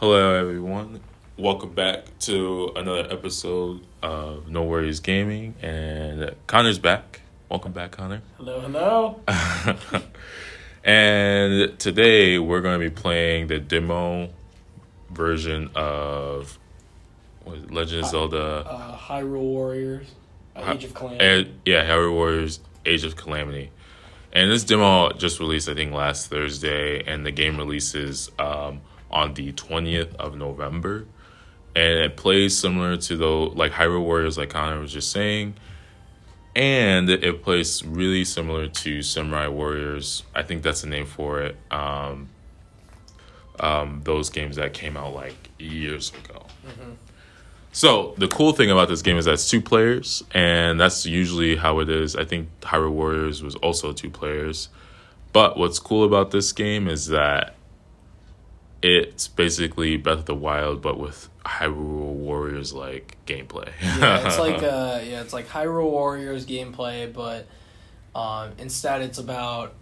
Hello, everyone. Welcome back to another episode of No Worries Gaming, and Connor's back. Welcome back, Connor. Hello, hello. And today we're going to be playing the demo version of what Legend of Zelda. Uh, Hyrule Warriors, uh, Age of Calamity. Yeah, Hyrule Warriors Age of Calamity. And this demo just released, I think, last Thursday, and the game releases um, on the 20th of November. And it plays similar to the like Hyrule Warriors, like Connor was just saying. And it plays really similar to Samurai Warriors. I think that's the name for it. Um, um, those games that came out like years ago. So the cool thing about this game is that it's two players, and that's usually how it is. I think Hyrule Warriors was also two players, but what's cool about this game is that it's basically Breath of the Wild, but with Hyrule Warriors like gameplay. yeah, it's like uh, yeah, it's like Hyrule Warriors gameplay, but um, instead it's about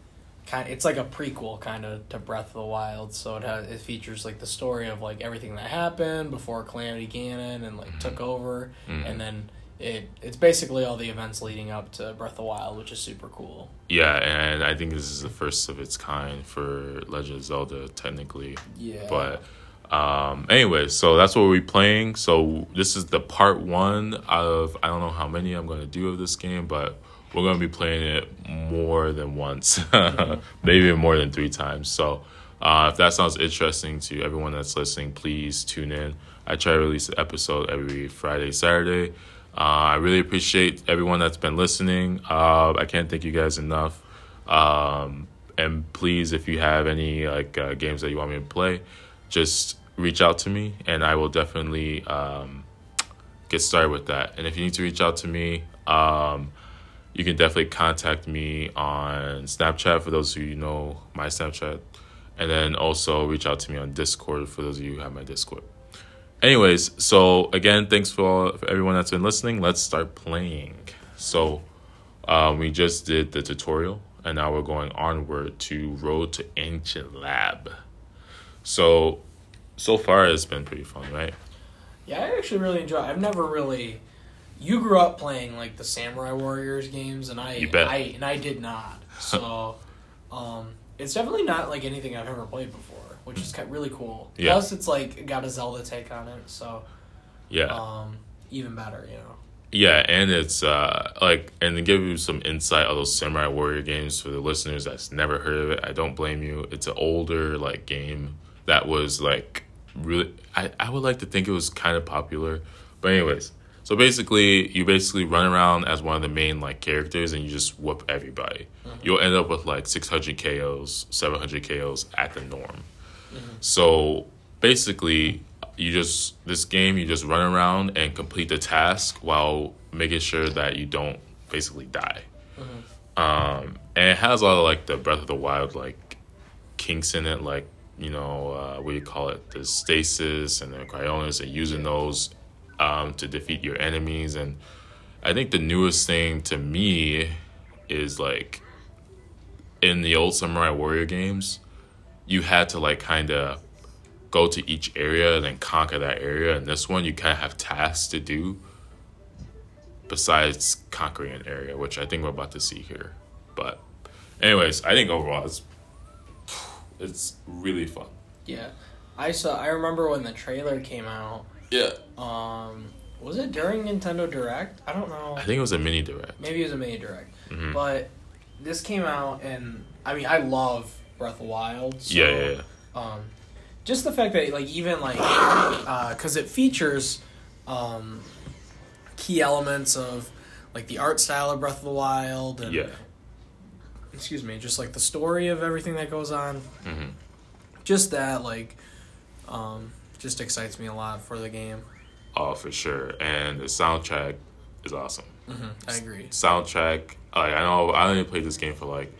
kind. It's like a prequel kind of to Breath of the Wild. So it has it features like the story of like everything that happened before Calamity Ganon and like took over, Mhm. and then it it's basically all the events leading up to Breath of the Wild, which is super cool. yeah, and I think this is the first of its kind for Legend of Zelda, technically. Yeah, But um anyway, so that's what we're playing. So this is the part one of I don't know how many I'm gonna do of this game, but we're gonna be playing it more than once. Maybe more than three times. So uh, if that sounds interesting to everyone that's listening, please tune in. I try to release an episode every Friday, Saturday. Uh, I really appreciate everyone that's been listening. Uh, I can't thank you guys enough. Um, and please, if you have any like uh, games that you want me to play, just reach out to me, and I will definitely um, get started with that. And if you need to reach out to me, um, you can definitely contact me on Snapchat for those of you who know my Snapchat, and then also reach out to me on Discord for those of you who have my Discord. Anyways, so again, thanks for, all, for everyone that's been listening. Let's start playing. So, um, we just did the tutorial, and now we're going onward to Road to Ancient Lab. So, so far it's been pretty fun, right? Yeah, I actually really enjoy. I've never really. You grew up playing like the Samurai Warriors games, and I. I and I did not. So, um, it's definitely not like anything I've ever played before, which is kind of really cool. Yeah. Plus, it's like got a Zelda take on it, so Yeah. um, even better, you know. Yeah, and it's uh like and to give you some insight of those Samurai Warrior games for the listeners that's never heard of it, I don't blame you. It's an older like game that was like really I, I would like to think it was kind of popular. But anyways, so basically you basically run around as one of the main like characters and you just whoop everybody. You'll end up with like 600 KOs, 700 KOs at the norm. So basically, you just this game you just run around and complete the task while making sure that you don't basically die. Um, and it has a lot of like the Breath of the Wild like kinks in it, like you know uh, what do you call it, the stasis and the cryonis, and using those um, to defeat your enemies. And I think the newest thing to me is like in the old Samurai Warrior games, you had to like kind of go to each area and then conquer that area. And this one, you kind of have tasks to do besides conquering an area, which I think we're about to see here. But, anyways, I think overall it's it's really fun. Yeah, I saw. I remember when the trailer came out. Yeah, Um, was it during Nintendo Direct? I don't know. I think it was a mini direct. Maybe it was a mini direct. Mhm. But this came out, and I mean, I love Breath of the Wild. So, yeah, yeah, yeah. Um, just the fact that like even like because it features um, key elements of like the art style of Breath of the Wild and Yeah. excuse me, just like the story of everything that goes on. hmm Just that like um, just excites me a lot for the game. Oh, for sure. And the soundtrack is awesome. I agree. soundtrack. Like I know I only played this game for like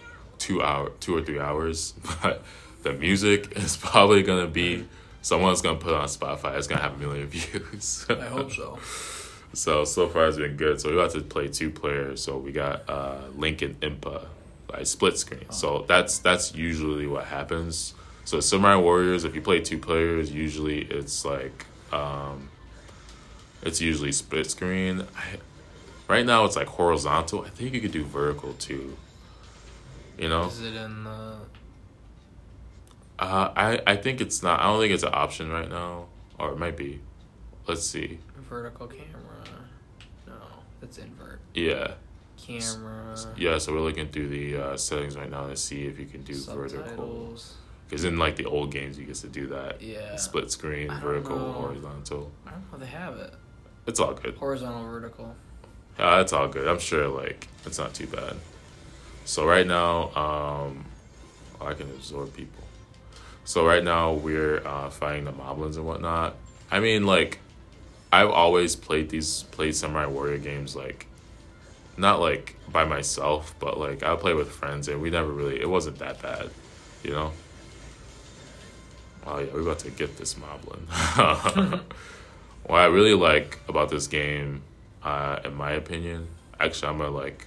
two hour, two or three hours, but the music is probably gonna be someone's gonna put it on Spotify. It's gonna have a million views. I hope so. so so far it's been good. So we got to play two players. So we got uh, Link and Impa, like split screen. So that's that's usually what happens. So Samurai Warriors, if you play two players, usually it's like um, it's usually split screen. I, right now it's like horizontal. I think you could do vertical too. You know, Is it in the? uh, I I think it's not. I don't think it's an option right now, or it might be. Let's see. Vertical camera. No, it's invert. Yeah, Camera. yeah. So we're looking through the uh, settings right now to see if you can do vertical. Subtitles. Because in like the old games, you get to do that. Yeah. Split screen, vertical, know. horizontal. I don't know. They have it. It's all good. Horizontal, vertical. Uh, it's all good. I'm sure like it's not too bad. So right now, um, I can absorb people. So right now we're uh, fighting the moblins and whatnot. I mean, like, I've always played these played Samurai Warrior games like, not like by myself, but like I play with friends, and we never really. It wasn't that bad, you know. Oh yeah, we're about to get this moblin. what I really like about this game, uh, in my opinion, actually, I'm gonna like,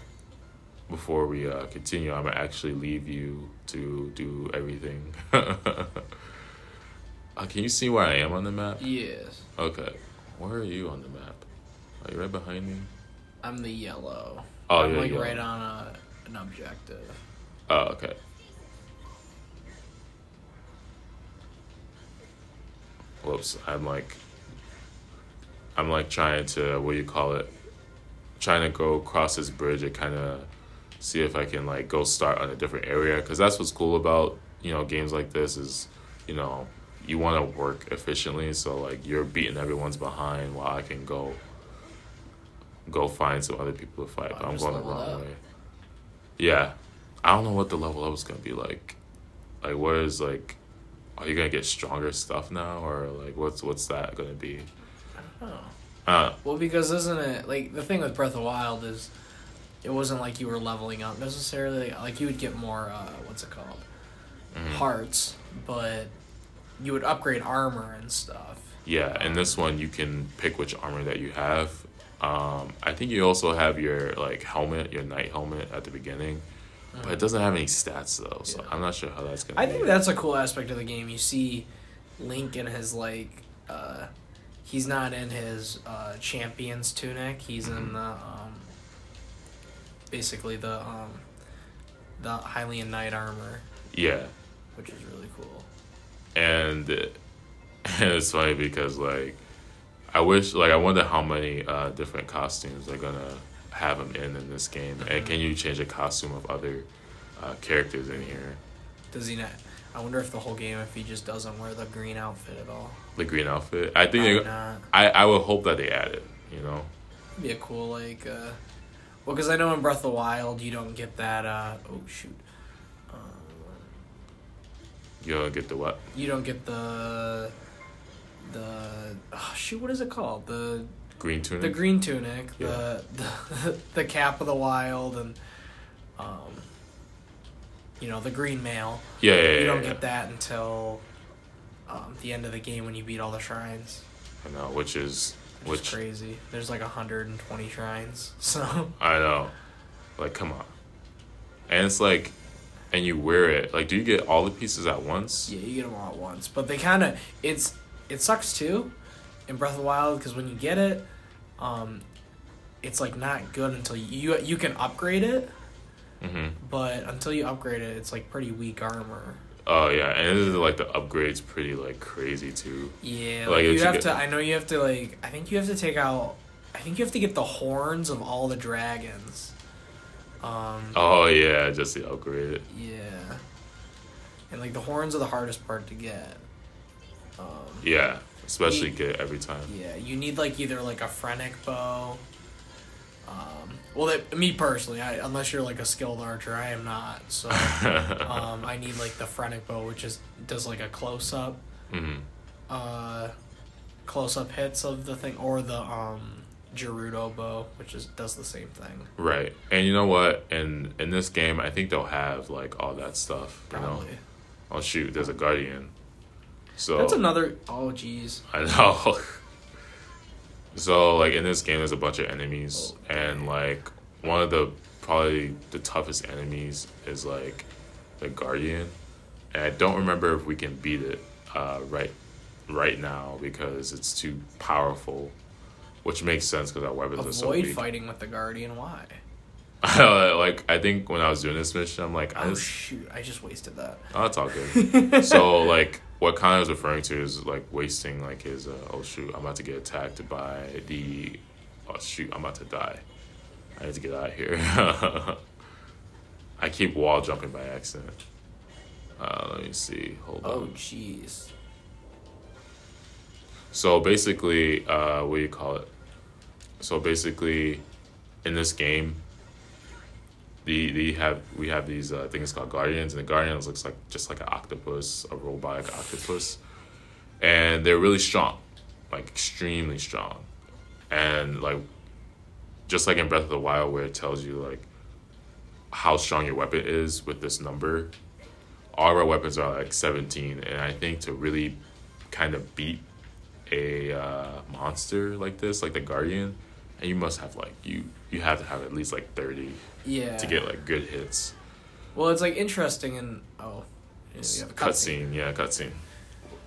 before we uh, continue, I'm gonna actually leave you to do everything. uh, can you see where I am on the map? Yes. Okay, where are you on the map? Are you right behind me? I'm the yellow. Oh, I'm like right on a, an objective. Oh, okay. Whoops, I'm like, I'm like trying to what do you call it? Trying to go across this bridge It kind of see if I can like go start on a different area because that's what's cool about you know games like this is, you know, you want to work efficiently so like you're beating everyone's behind while I can go. Go find some other people to fight. But I'm going the wrong up. way. Yeah, I don't know what the level up is gonna be like. Like, what is like? Are you gonna get stronger stuff now, or like, what's what's that gonna be? I don't know. Uh, Well, because isn't it like the thing with Breath of Wild is, it wasn't like you were leveling up necessarily. Like you would get more. Uh, what's it called? mhm. Hearts, but you would upgrade armor and stuff. yeah, and this one you can pick which armor that you have. Um, I think you also have your like helmet, your knight helmet at the beginning, but it doesn't have any stats though, so Yeah. I'm not sure how that's gonna. I be. think that's a cool aspect of the game. You see Link in his like uh he's not in his uh champion's tunic. He's in the um basically the um the Hylian knight armor, yeah, which is really cool. and and it's funny because like I wish like I wonder how many uh, different costumes they're gonna have him in in this game, and can you change a costume of other uh, characters in here? Does he not I wonder if the whole game if he just doesn't wear the green outfit at all. The green outfit. I think they, not. I I would hope that they add it. You know. It'd be a cool like uh well because I know in Breath of the Wild you don't get that uh oh shoot. Um, You don't get the what? you don't get the the oh, shoot what is it called the Green tunic. the green tunic Yeah. the, the the cap of the wild and um you know the green mail yeah, yeah, yeah. you don't yeah. get that until um, the end of the game when you beat all the shrines I know, which is which is crazy there's like 120 shrines so I know. Like, come on. And it's like, and you wear it. Like, do you get all the pieces at once? yeah you get them all at once but they kind of it's it sucks too in breath of the wild because when you get it um it's like not good until you you can upgrade it Mm-hmm. but until you upgrade it it's like pretty weak armor Oh yeah, and this is like the upgrades pretty like crazy too. yeah Like, you you have get- to i know you have to like i think you have to take out i think you have to get the horns of all the dragons um Oh yeah, just the upgrade. yeah and like the horns are the hardest part to get um Yeah, especially Ye- get every time. Yeah, you need like either like a phrenic bow. Um, well, that, me personally, I, unless you're like a skilled archer, I am not. So um, I need like the phrenic bow, which is does like a close up, hmm uh, close up hits of the thing, or the um, Gerudo bow, which is does the same thing. Right, and you know what? In in this game, I think they'll have like all that stuff. You Probably. know? Oh shoot, there's a guardian. So That's another. Oh, jeez. I know. so like in this game, there's a bunch of enemies, and like one of the probably the toughest enemies is like the guardian, and I don't remember if we can beat it uh, right right now because it's too powerful, which makes sense because our weapons are so Avoid weak. fighting with the Guardian. Why? like I think when I was doing this mission, I'm like, I Oh just, shoot! I just wasted that. oh, that's all good. so like what Connor was referring to is like wasting like his uh, oh shoot I'm about to get attacked by the oh shoot I'm about to die I need to get out of here I keep wall jumping by accident uh, let me see hold Oh on Oh jeez. so basically uh, what do you call it so basically in this game the, the have we have these uh, things called guardians and the guardians looks like just like an octopus a robotic octopus. And they're really strong like extremely strong. And like just like in breath of the wild where it tells you like how strong your weapon is with this number all of our weapons are like 17 and i think to really kind of beat a uh, monster like this like the guardian and you must have like you you have to have at least like 30 Yeah. to get like good hits Well, it's like interesting and oh, yeah, you a cutscene yeah cutscene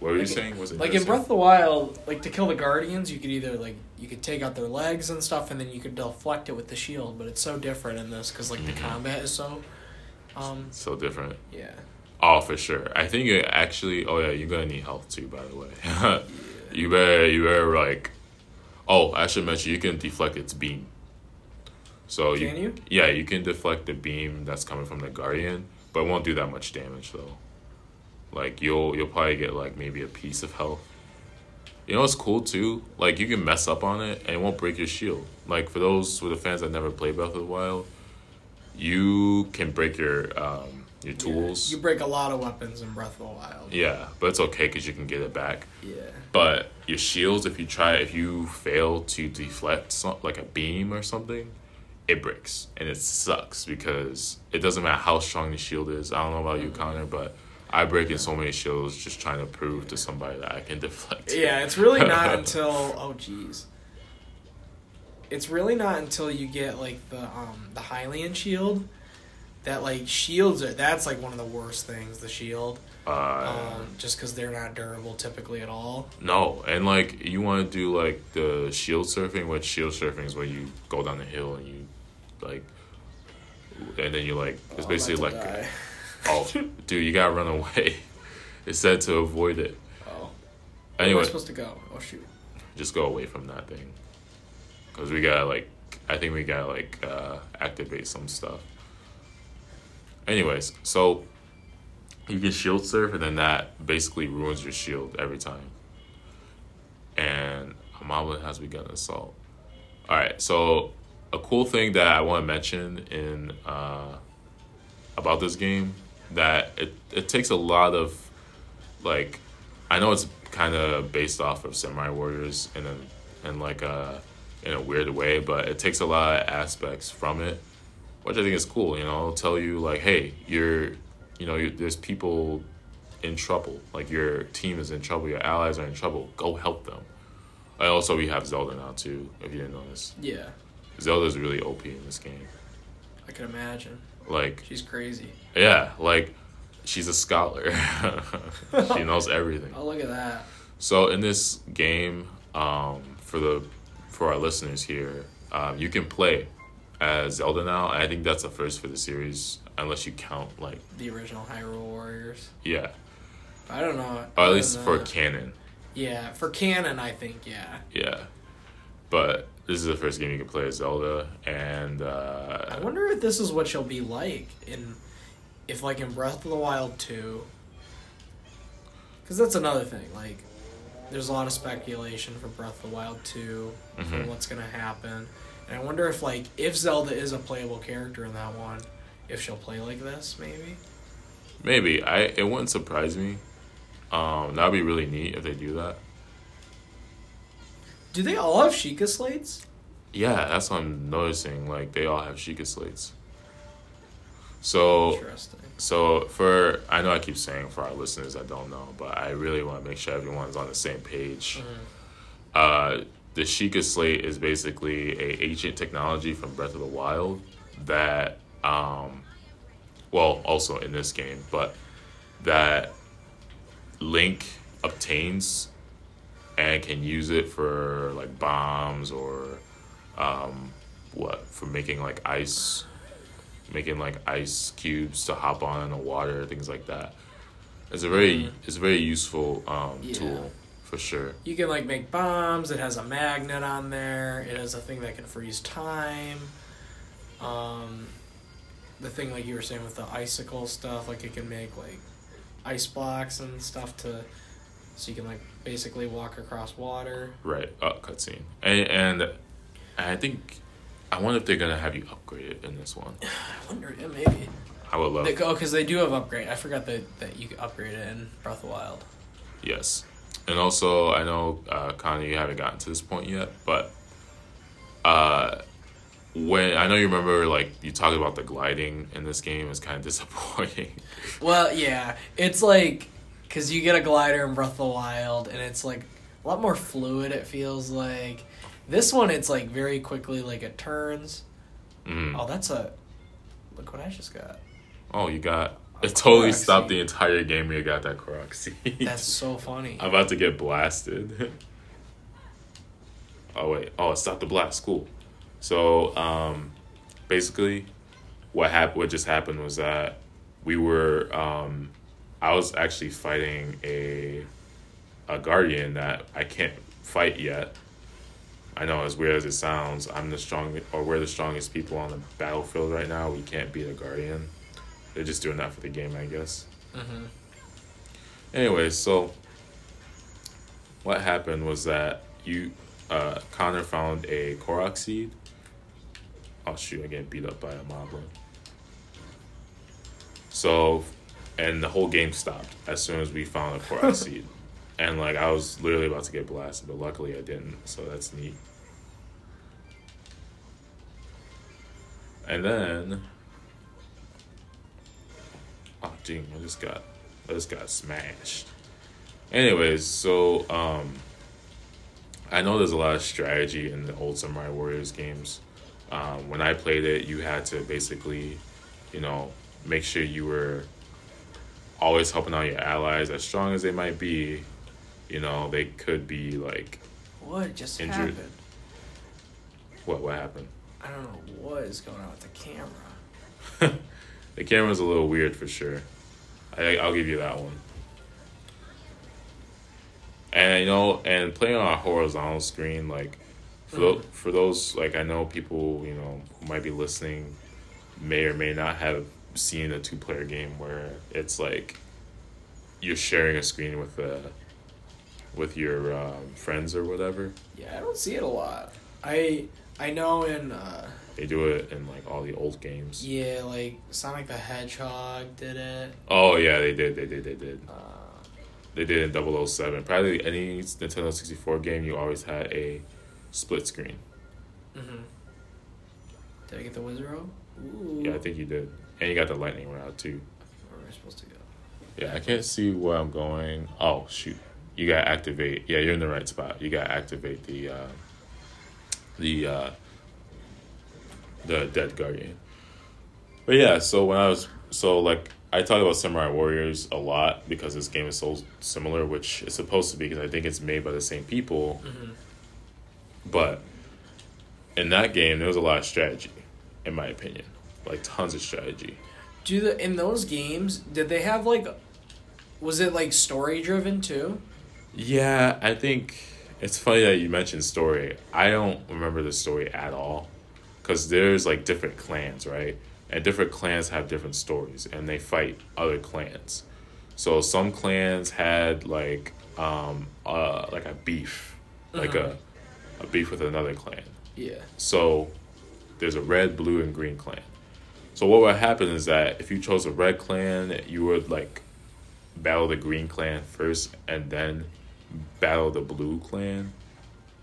what were you saying was it Like in Breath of the Wild, like to kill the guardians, you could either like you could take out their legs and stuff, and then you could deflect it with the shield. But it's so different in this because like the Mhm. combat is so, um, so different yeah. Oh, for sure. I think it actually. Oh yeah, you're gonna need health too. By the way, you better you better like. Oh, I should mention you can deflect its beam. So Can you? Yeah, you can deflect the beam that's coming from the guardian, but it won't do that much damage though. Like you'll you'll probably get like maybe a piece of health. You know what's cool too? Like you can mess up on it and it won't break your shield. Like for those with the fans that never played Breath of the Wild, you can break your um your tools. You break a lot of weapons in Breath of the Wild. Yeah, but it's okay because you can get it back. Yeah. But your shields, if you try, if you fail to deflect some, like a beam or something, it breaks and it sucks because it doesn't matter how strong the shield is. I don't know about you, Connor, but I break in so many shields just trying to prove to somebody that I can deflect. Yeah, it's really not until oh jeez. It's really not until you get like the um the Hylian shield that like shields it. That's like one of the worst things. The shield, Uh, um, just because they're not durable typically at all. no, and like you want to do like the shield surfing, which shield surfing is where you go down the hill and you like, and then you like it's Oh, basically like. to die. Oh, dude, you gotta run away. It's said to avoid it. Oh, where am Anyway, I supposed to go? Oh shoot. just go away from that thing. Cause we gotta like, I think we gotta like uh, activate some stuff. Anyways, so you can shield surf, and then that basically ruins your shield every time. And Amaba has begun assault. All right, so a cool thing that I want to mention in uh, about this game that it it takes a lot of like I know it's kind of based off of Samurai Warriors in a in like a in a weird way, but it takes a lot of aspects from it, which I think is cool. You know, It'll tell you like, hey, you're, you know, you there's people in trouble. Like your team is in trouble, your allies are in trouble. Go help them. And also, we have Zelda now too. If you didn't notice, Yeah, Zelda's really OP in this game. I can imagine. Like, She's crazy. yeah, like she's a scholar. she knows everything. Oh look at that. So in this game, um, for the for our listeners here, um, you can play as Zelda now. I think that's the first for the series, unless you count like The original Hyrule Warriors. yeah, I don't know. or at least for canon, Yeah, for canon, I think yeah. yeah. But this is the first game you can play as Zelda, and uh, I wonder if this is what she'll be like in, if like in Breath of the Wild two. Because that's another thing. Like, there's a lot of speculation for Breath of the Wild two for Mhm. what's gonna happen, and I wonder if like if Zelda is a playable character in that one, if she'll play like this maybe. maybe I it wouldn't surprise me. Um, that'd be really neat if they do that. Do they all have Sheikah slates? Yeah, that's what I'm noticing. Like they all have Sheikah slates. So Interesting. So for I know I keep saying for our listeners that don't know, but I really want to make sure everyone's on the same page. Uh, the Sheikah Slate is basically a ancient technology from Breath of the Wild that, um, well, also in this game, but that Link obtains and can use it for like bombs or um, what for making like ice, making like ice cubes to hop on in the water, things like that. It's a very Mhm. it's a very useful um, Yeah. tool for sure. You can like make bombs. It has a magnet on there. It has a thing that can freeze time. Um, the thing like you were saying with the icicle stuff, like it can make like ice blocks and stuff to, so you can like basically walk across water. Right, uh, cutscene, and and I think I wonder if they're gonna have you upgrade it in this one. I wonder, yeah, maybe. I would love. They, oh, because they do have upgrade. I forgot that that you can upgrade it in Breath of the Wild. Yes. And also, I know, uh, Connie, you haven't gotten to this point yet, but uh, when I know you remember, like, you talked about the gliding in this game is kind of disappointing. Well, yeah, it's like because you get a glider in Breath of the Wild, and it's like a lot more fluid. It feels like this one, it's like very quickly, like it turns. Mm. Oh, that's a look what I just got. Oh, you got. It totally stopped the entire game when you got that Korok seed. That's so funny. I'm about to get blasted. oh wait. Oh, it stopped the blast. Cool. So, um, basically, what happened? What just happened was that we were. Um, I was actually fighting a a guardian that I can't fight yet. I know, as weird as it sounds, I'm the strongest, or we're the strongest people on the battlefield right now. We can't beat a guardian. They're just doing that for the game, I guess. hmm Anyway, so what happened was that you, uh, Connor found a Korok seed. Oh shoot! I get beat up by a moblin. So, and the whole game stopped as soon as we found a Korok seed, and like I was literally about to get blasted, but luckily I didn't. So that's neat. And then, oh dang! I just got, I just got smashed. Anyways, so um, I know there's a lot of strategy in the old Samurai Warriors games. Um, when I played it, you had to basically, you know, make sure you were always helping out your allies, as strong as they might be. You know, they could be like, What just Injured. happened? what? What happened? I don't know what is going on with the camera. the camera's a little weird for sure. I, I'll give you that one. And you know, and playing on a horizontal screen, like for those, for those, like I know people, you know, who might be listening, may or may not have seen a two-player game where it's like you're sharing a screen with uh with your um, friends or whatever. Yeah, I don't see it a lot. I I know in uh, They do it in like all the old games. yeah, like Sonic the Hedgehog did it. Oh yeah, they did. They did. They did. Uh, They did in 007. Probably any Nintendo 64 game, you always had a split screen. hmm Did I get the Wizard Robe? Ooh. Yeah, I think you did. And you got the lightning rod too. Where am I supposed to go? Yeah, I can't see where I'm going. Oh shoot, you gotta activate. Yeah, you're in the right spot. You gotta activate the uh, the uh, the dead guardian. But yeah, so when I was so like I talk about Samurai Warriors a lot because this game is so similar, which it's supposed to be because I think it's made by the same people. Mhm. But in that game, there was a lot of strategy, in my opinion, like tons of strategy. Do the in those games did they have like was it like story driven too? Yeah, I think it's funny that you mentioned story. I don't remember the story at all because there's like different clans, right? And different clans have different stories and they fight other clans. So some clans had like um uh like a beef, like Mhm. a a beef with another clan. Yeah. So there's a red, blue, and green clan. So what would happen is that if you chose a red clan, you would like battle the green clan first and then battle the blue clan,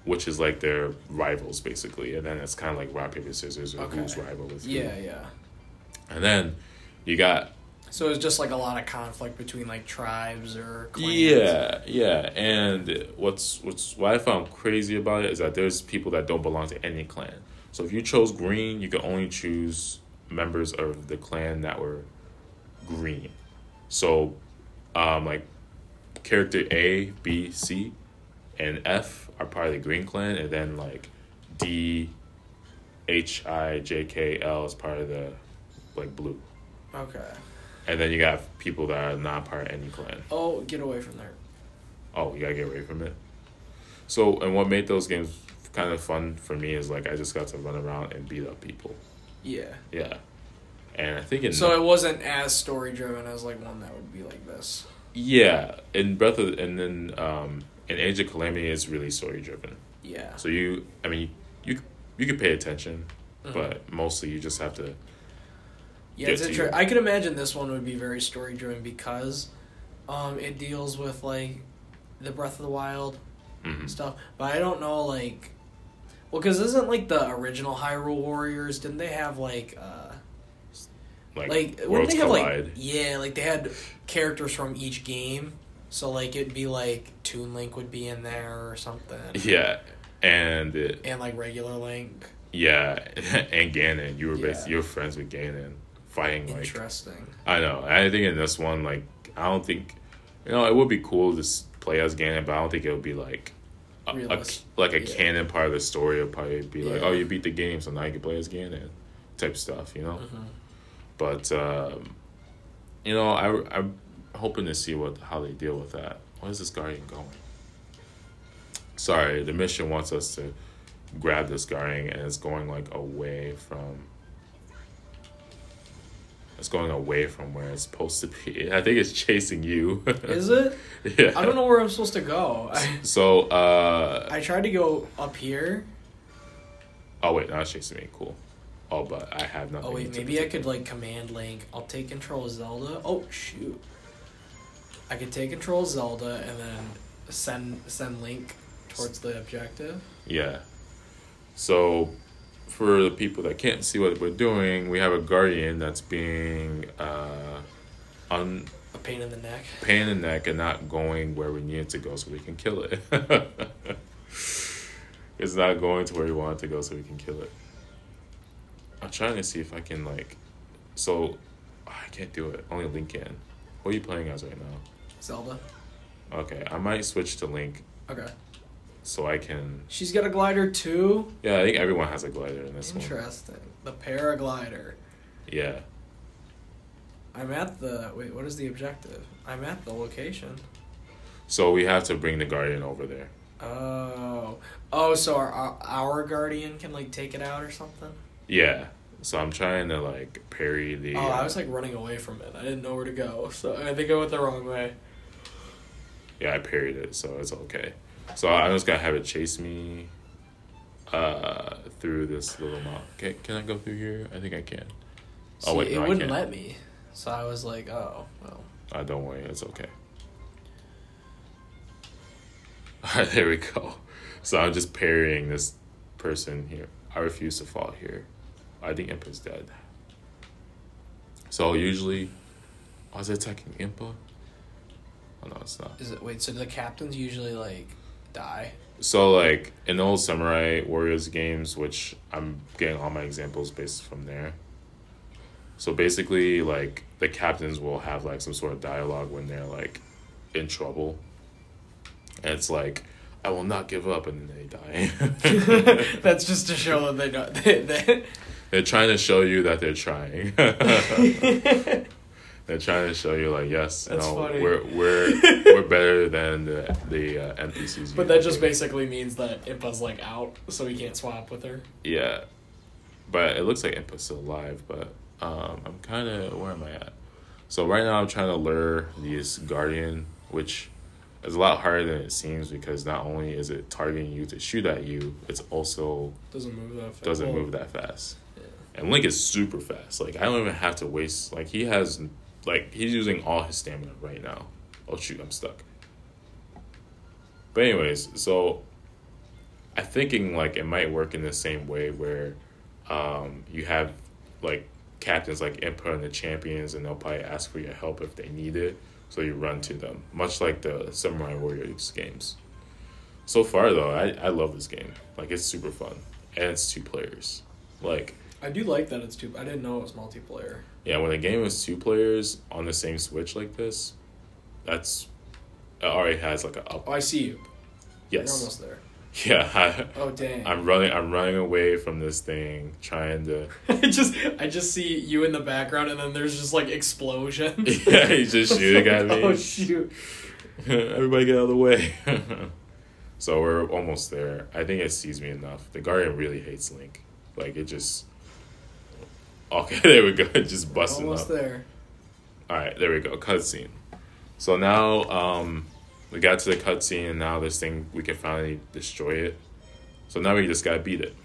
which is like their rivals basically. And then it's kind of like rock, paper, scissors or Okay. who's rival with who. Yeah, yeah. And then you got So it was just like a lot of conflict between like tribes or clans. Yeah, yeah, and what's what's what I found crazy about it is that there's people that don't belong to any clan. So if you chose green, you can only choose members of the clan that were green. So um, like character A, B, C, and F are part of the Green Clan, and then like D, H, I, J, K, L is part of the like blue, Okay. and then you got people that are not part of any clan. Oh, get away from there. Oh, you gotta get away from it. So, and what made those games kind of fun for me is like I just got to run around and beat up people. Yeah. Yeah, and I think in So it wasn't as story driven as like one that would be like this. Yeah, in Breath of and then um, in Age of Calamity is really story driven. Yeah. So you, I mean, you you could pay attention, Mhm. but mostly you just have to. Yeah, get it's to inter- I could imagine this one would be very story driven because um, it deals with like the Breath of the Wild mhm. stuff. But I don't know like well, because isn't like the original Hyrule Warriors? Didn't they have like uh, Like, like worlds they have collide. like yeah like they had characters from each game? So like it'd be like Toon Link would be in there or something, yeah, and it, and like regular Link. yeah, and Ganon. You were Yeah. basically you were friends with Ganon, fighting like Interesting. I know. I think in this one, like, I don't think, you know, it would be cool to play as Ganon, but I don't think it would be like, a, a- like a Yeah. canon part of the story. It'd probably be like, Yeah. oh, you beat the game, so now you can play as Ganon, type stuff, you know. Mhm. But, um, you know, I I'm hoping to see what how they deal with that. Where is this guardian going? Sorry, the mission wants us to grab this guardian, and it's going like away from. It's going away from where it's supposed to be. I think it's chasing you. Is it? yeah. I don't know where I'm supposed to go. I, So, uh, I tried to go up here. oh wait, now it's chasing me. Cool. Oh, but I have nothing. Oh wait, maybe I could like command Link. I'll take control of Zelda. Oh shoot. I could take control of Zelda and then send send Link towards the objective. Yeah. So, for the people that can't see what we're doing, we have a guardian that's being uh, un A pain in the neck. pain in the neck and not going where we need it to go, so we can kill it. it's not going to where we want it to go, so we can kill it. I'm trying to see if I can like, so I can't do it. Only Link can. What are you playing as right now? Zelda. Okay, I might switch to Link Okay. so I can. She's got a glider too. Yeah, I think everyone has a glider in this one. Interesting. The paraglider. Yeah. I'm at the wait. What is the objective? I'm at the location. So we have to bring the guardian over there. Oh. Oh, so our- our guardian can like take it out or something. Yeah. So I'm trying to like parry the. Oh, I was like running away from it. I didn't know where to go, so I think I went the wrong way. Yeah, I parried it, so it's okay. So I'm just gonna have it chase me uh through this little mount. Can, can I go through here? I think I can. Oh, See, wait, it no, I wouldn't let me. So I was like, oh, well. Uh, don't worry, it's okay. Alright, there we go. So I'm just parrying this person here. I refuse to fall here. I think Impa's dead. So usually, oh, is it attacking Impa? Oh no, it's not. Is it wait? So the captains usually like die? So like in old Samurai Warriors games, which I'm getting all my examples based from there. So basically, like the captains will have like some sort of dialogue when they're like in trouble, and it's like, "I will not give up," and then they die. That's just to show that they don't. They, they, they're trying to show you that they're trying. they're trying to show you like, yes, That's no, funny. we're we're we're better than the the uh, NPCs. but that just basically means that Impa's like out, so he can't swap with her. Yeah, but it looks like Impa's still alive. But um, I'm kind of where am I at? So right now I'm trying to lure this guardian, which is a lot harder than it seems because not only is it targeting you to shoot at you, it's also Doesn't move that. Fast. doesn't move that fast. And Link is super fast. Like I don't even have to waste. Like he has, like he's using all his stamina right now. Oh shoot, I'm stuck. But anyways, so I'm thinking like it might work in the same way where um, you have like captains like Impa and the champions, and they'll probably ask for your help if they need it. So you run to them, much like the Samurai Warriors games. So far though, I, I love this game. Like it's super fun, and it's two players. Like I do like that it's two. I didn't know it was multiplayer. yeah, when a game is two players on the same Switch like this, that's it already has like a up. Oh, I see you. You're Yes. almost there. Yeah. I, Oh dang! I'm running. I'm running away from this thing, trying to. I just I just see you in the background, and then there's just like explosions. Yeah, he's just shooting at me. Oh shoot! Everybody get out of the way. so we're almost there. I think it sees me enough. The Guardian really hates Link. Like it just. Okay, there we go. Just busting up. Almost up. there. All right, there we go. Cutscene. So now um, we got to the cutscene, and now this thing we can finally destroy it. So now we just gotta beat it.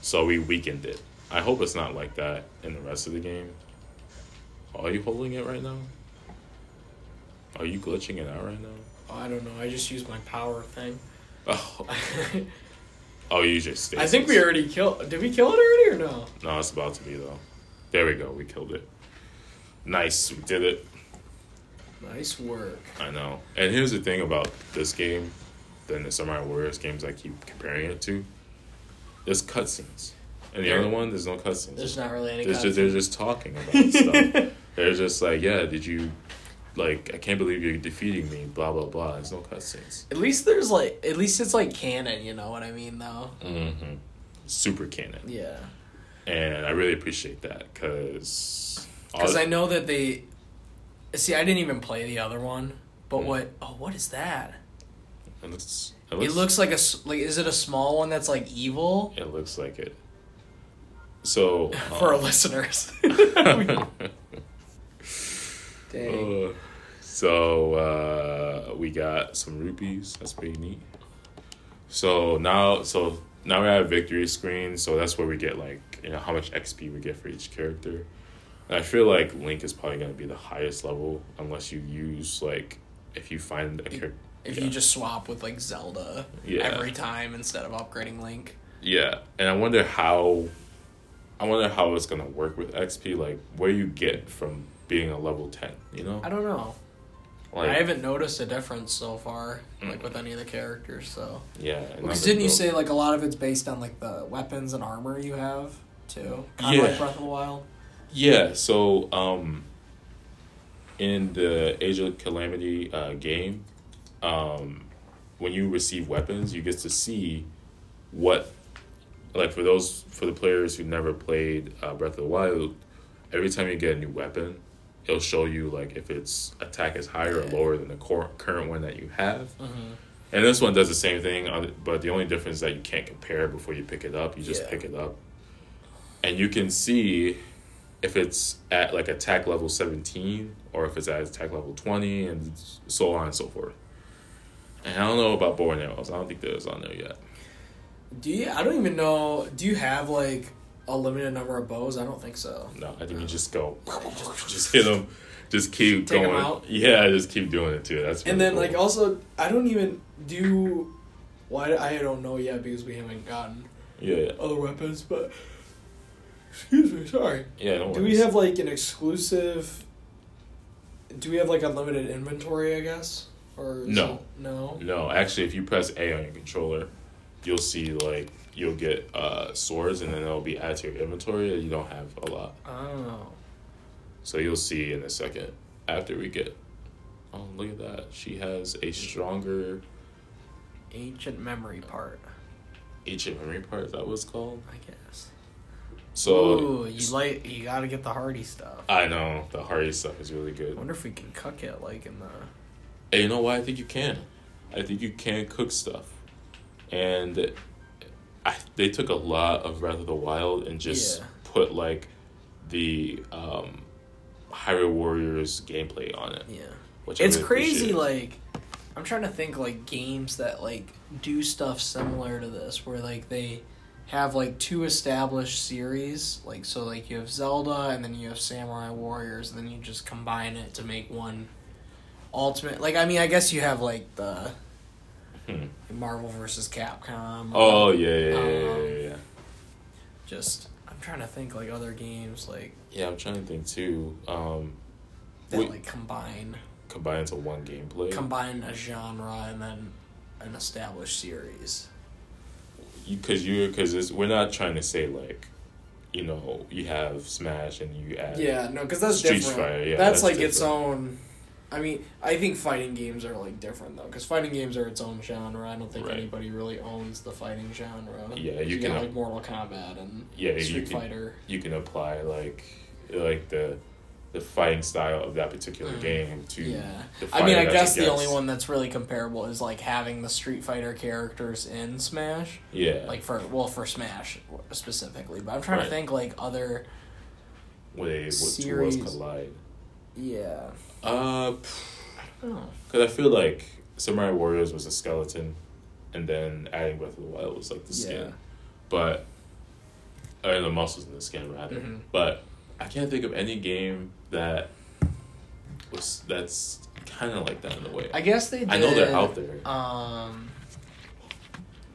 So we weakened it. I hope it's not like that in the rest of the game. Are you holding it right now? Are you glitching it out right now? Oh, I don't know. I just used my power thing. Oh, oh, you just. I think we already killed. Did we kill it already or no? No, it's about to be though. There we go. We killed it. Nice, we did it. Nice work. I know. And here's the thing about this game, than the Samurai Warriors games I keep comparing it to. There's cutscenes, and the There- other one there's no cutscenes. There's not really any. There's cutscenes. just, they're just talking about stuff. They're just like, yeah, did you, like, I can't believe you're defeating me. Blah blah blah. There's no cutscenes. At least there's like. At least it's like canon. You know what I mean, though. Mm-hmm. Super canon, Yeah. and I really appreciate that because. Because I know that they. See, I didn't even play the other one, but Mm. what? Oh, what is that? it looks, It looks like a like. Is it a small one that's like evil? It looks like it. So For our um, listeners. Dang. Uh, so uh, we got some rupees. That's pretty neat. So now, so now we have victory screen. So that's where we get like you know how much XP we get for each character. And I feel like Link is probably gonna be the highest level unless you use like if you find a character. If yeah. you just swap with like Zelda Yeah. every time instead of upgrading Link. Yeah, and I wonder how. I wonder how it's gonna work with XP. Like where you get from being a level ten. You know, I don't know. Like I haven't noticed a difference so far, Mm. like with any of the characters. So, yeah. because another didn't you say like a lot of it's based on like the weapons and armor you have too? Kind Yeah. of like Breath of the Wild. Yeah, so um in the Age of Calamity uh game, um when you receive weapons, you get to see what like for those for the players who never played uh, Breath of the Wild, every time you get a new weapon, it'll show you like if its attack is higher or lower than the cor- current one that you have. Mm-hmm. And this one does the same thing, uh, but the only difference is that you can't compare before you pick it up. You just Yeah. pick it up, and you can see if it's at like attack level seventeen or if it's at attack level twenty, and so on and so forth. And I don't know about bow and arrows. I don't think those on there yet. Do you? I don't even know. Do you have like a limited number of bows? I don't think so. No, I think you just go, just hit them, just keep Take 'em going. out? Yeah, just keep doing it too. That's And then cool. like also, I don't even do. Why I don't know yet because we haven't gotten yeah, yeah, other weapons, but. Excuse me, sorry. yeah. No Do we have like an exclusive? Do we have like unlimited inventory? I guess or No. it- no. No, actually, if you press A on your controller, you'll see like you'll get uh, swords, and then it'll be added to your inventory. And you don't have a lot, Oh, so you'll see in a second after we get. Oh, look at that! She has a stronger ancient memory part. ancient memory part. Is that was called? I guess. So Ooh, you like you got to get the hardy stuff. I know the hardy stuff is really I good. wonder if we can cook it like in the. And you know why? I think you can. I think you can cook stuff, and I they took a lot of Breath of the Wild and just Yeah. put like the um, Hyrule Warriors gameplay on it. Yeah. Which I It's really crazy. Like, I'm trying to think like games that like do stuff similar to this, where like they have like two established series. Like, so like you have Zelda, and then you have Samurai Warriors, and then you just combine it to make one ultimate. Like, I mean, I guess you have like the Hmm. Marvel versus Capcom. Oh yeah, yeah, yeah, yeah, Um, yeah, yeah. Just I'm trying to think like other games like Yeah, I'm trying to think too. Um, that like combine combine into one gameplay. combine a genre and then an established series. because you're because we're not trying to say like you know, you have Smash and you add Yeah, no, because that's Street different. Fighter, yeah, that's, that's like its own. I mean, I think fighting games are like different though, because fighting games are its own genre. I don't think Right. anybody really owns the fighting genre. Yeah, you got can- like Mortal Kombat and Yeah, you Street can- Fighter. you can apply like like the the fighting style of that particular Mm. game to Yeah, I mean, I guess the only one that's really comparable is like having the Street Fighter characters in Smash, yeah like for well for Smash specifically. But I'm trying Right. to think like other. they what series. worlds collide Yeah. Uh Oh. because I feel like Samurai Warriors was a skeleton and then adding Breath of the Wild was like the skin Yeah. but or the muscles in the skin rather Mhm. but I can't think of any game that was that's kind of like that in a way I guess they. Did, I know they're out there Um.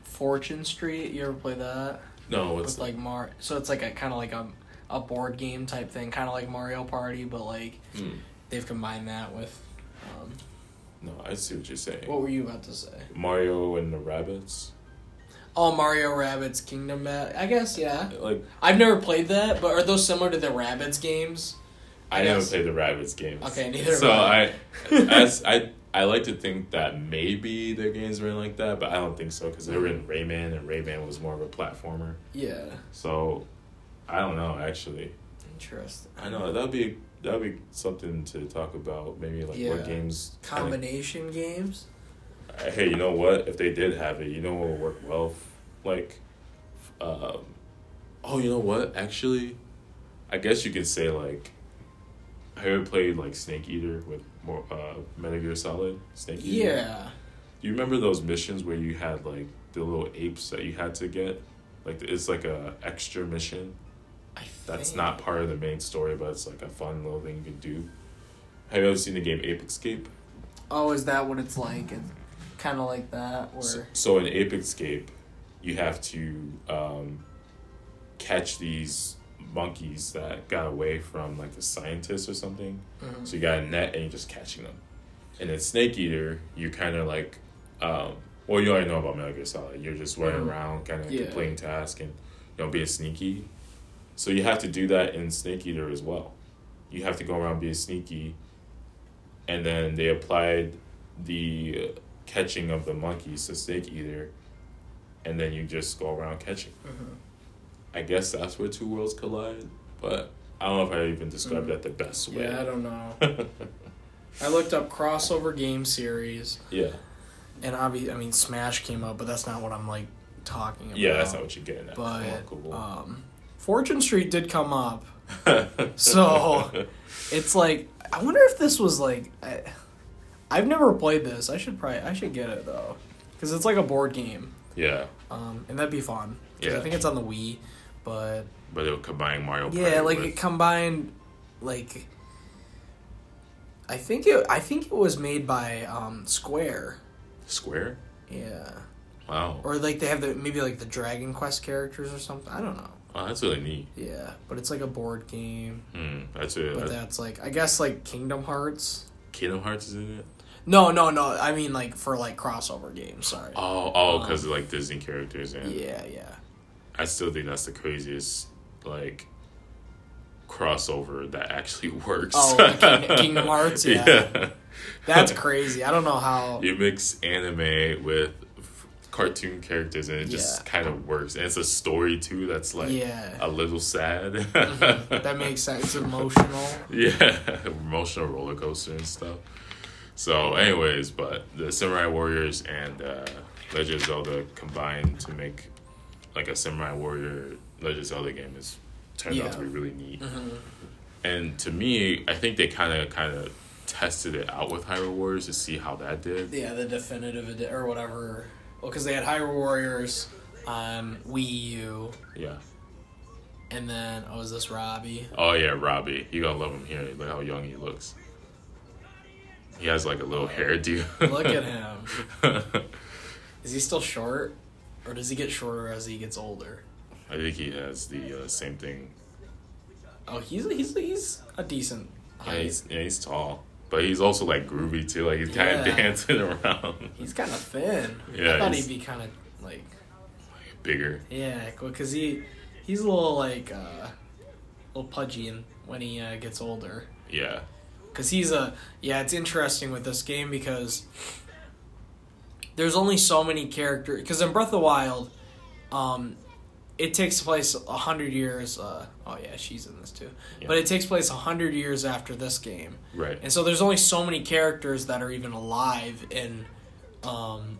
Fortune Street. You ever play that? no it's with like Mar. So it's like a kind of like a a board game type thing, kind of like Mario Party, but like Hmm. They've combined that with. Um, no I see what you're saying what were you about to say? Mario and the Rabbids Oh, Mario Rabbids Kingdom. I guess yeah. like I've never played that, but are those similar to the Rabbids games? I, I never played the Rabbids games. Okay, neither So I, I. as I, I like to think that maybe their games were like that, but I don't think so because they were in Rayman, and Rayman was more of a platformer. Yeah. So I don't know. Actually, Interesting. I know that'd be that'd be something to talk about. Maybe like what Yeah. games. kinda- Combination games. Hey, you know what? If they did have it, you know what would work well? F- Like, um, oh, you know what? Actually, I guess you could say like, I ever played like Snake Eater with more uh, Metal Gear Solid Snake Eater. Yeah. Do you remember those missions where you had like the little apes that you had to get? Like it's like a extra mission. I That's think- not part of the main story, but it's like a fun little thing you can do. Have you ever seen the game Ape Escape? Oh, is that what it's like? It's kind of like that, So, so in Ape Escape, you have to um, catch these monkeys that got away from like the scientists or something. Mhm. So you got a net and you're just catching them. And in Snake Eater, you're kind of like, um, well, you already know about Metal Gear Solid. You're just running Mhm. around, kind of Yeah. completing tasks and you know being sneaky. So you have to do that in Snake Eater as well. You have to go around being sneaky, and then they applied the catching of the monkeys to Snake Eater, and then you just go around catching. Mhm. I guess that's where two worlds collide, but I don't know if I even described Mhm. that the best way. Yeah, I don't know. I looked up crossover game series, yeah. and obviously, I mean, Smash came up, but that's not what I'm like talking about. Yeah, that's not what you're getting at. But um, Fortune Street did come up, so- it's like I wonder if this was like I, I've never played this. I should probably I should get it though, because it's like a board game, yeah, um, and that'd be fun. Yeah. I think it's on the Wii, but but it'll combine Mario. yeah, Party like with- it combined like. I think it. I think it was made by um, Square. Square. Yeah, Wow, or like they have the maybe like the Dragon Quest characters or something. I don't know. Wow, that's really neat. Yeah, but it's like a board game. Hmm, that's it. But that's like I guess like Kingdom Hearts. Kingdom Hearts is in it. No, no, no. I mean like for like crossover games. Sorry. Oh, oh, Um, because like Disney characters, and Yeah, yeah. I still think that's the craziest like crossover that actually works. Oh, like King- Kingdom Hearts? Yeah. That's crazy. I don't know how. you mix anime with cartoon characters and it just Yeah. kind of works and it's a story too that's like Yeah. a little sad That makes sense. It's emotional. yeah emotional roller coaster and stuff so anyways but the samurai warriors and uh, legend of zelda combined to make like a samurai warrior legend of zelda game is turned out to be really neat hmm and to me i think they kind of kind of tested it out with hyrule warriors to see how that did Yeah, the definitive edi- or whatever. Well, because they had Hyrule Warriors on Wii U, yeah and then oh, is this Robbie? Oh yeah, Robbie. You gotta love him here. Look how young he looks. He has like a little hairdo. Look at him. Is he still short, or does he get shorter as he gets older? I think he has the uh, same thing. Oh, he's he's he's a decent Yeah, height. he's, yeah, he's tall, but he's also like groovy too. Like he's kind of Yeah. dancing around. He's kind of thin. Yeah, I thought he'd be kind of like Bigger. yeah, because he he's a little like uh, a little pudgy and when he uh, gets older. Yeah. Because he's a yeah, it's interesting with this game because there's only so many characters. Because in Breath of the Wild, um, it takes place a hundred years. Uh, oh yeah, she's in this too. Yeah. But it takes place a hundred years after this game, Right. and so there's only so many characters that are even alive in, um,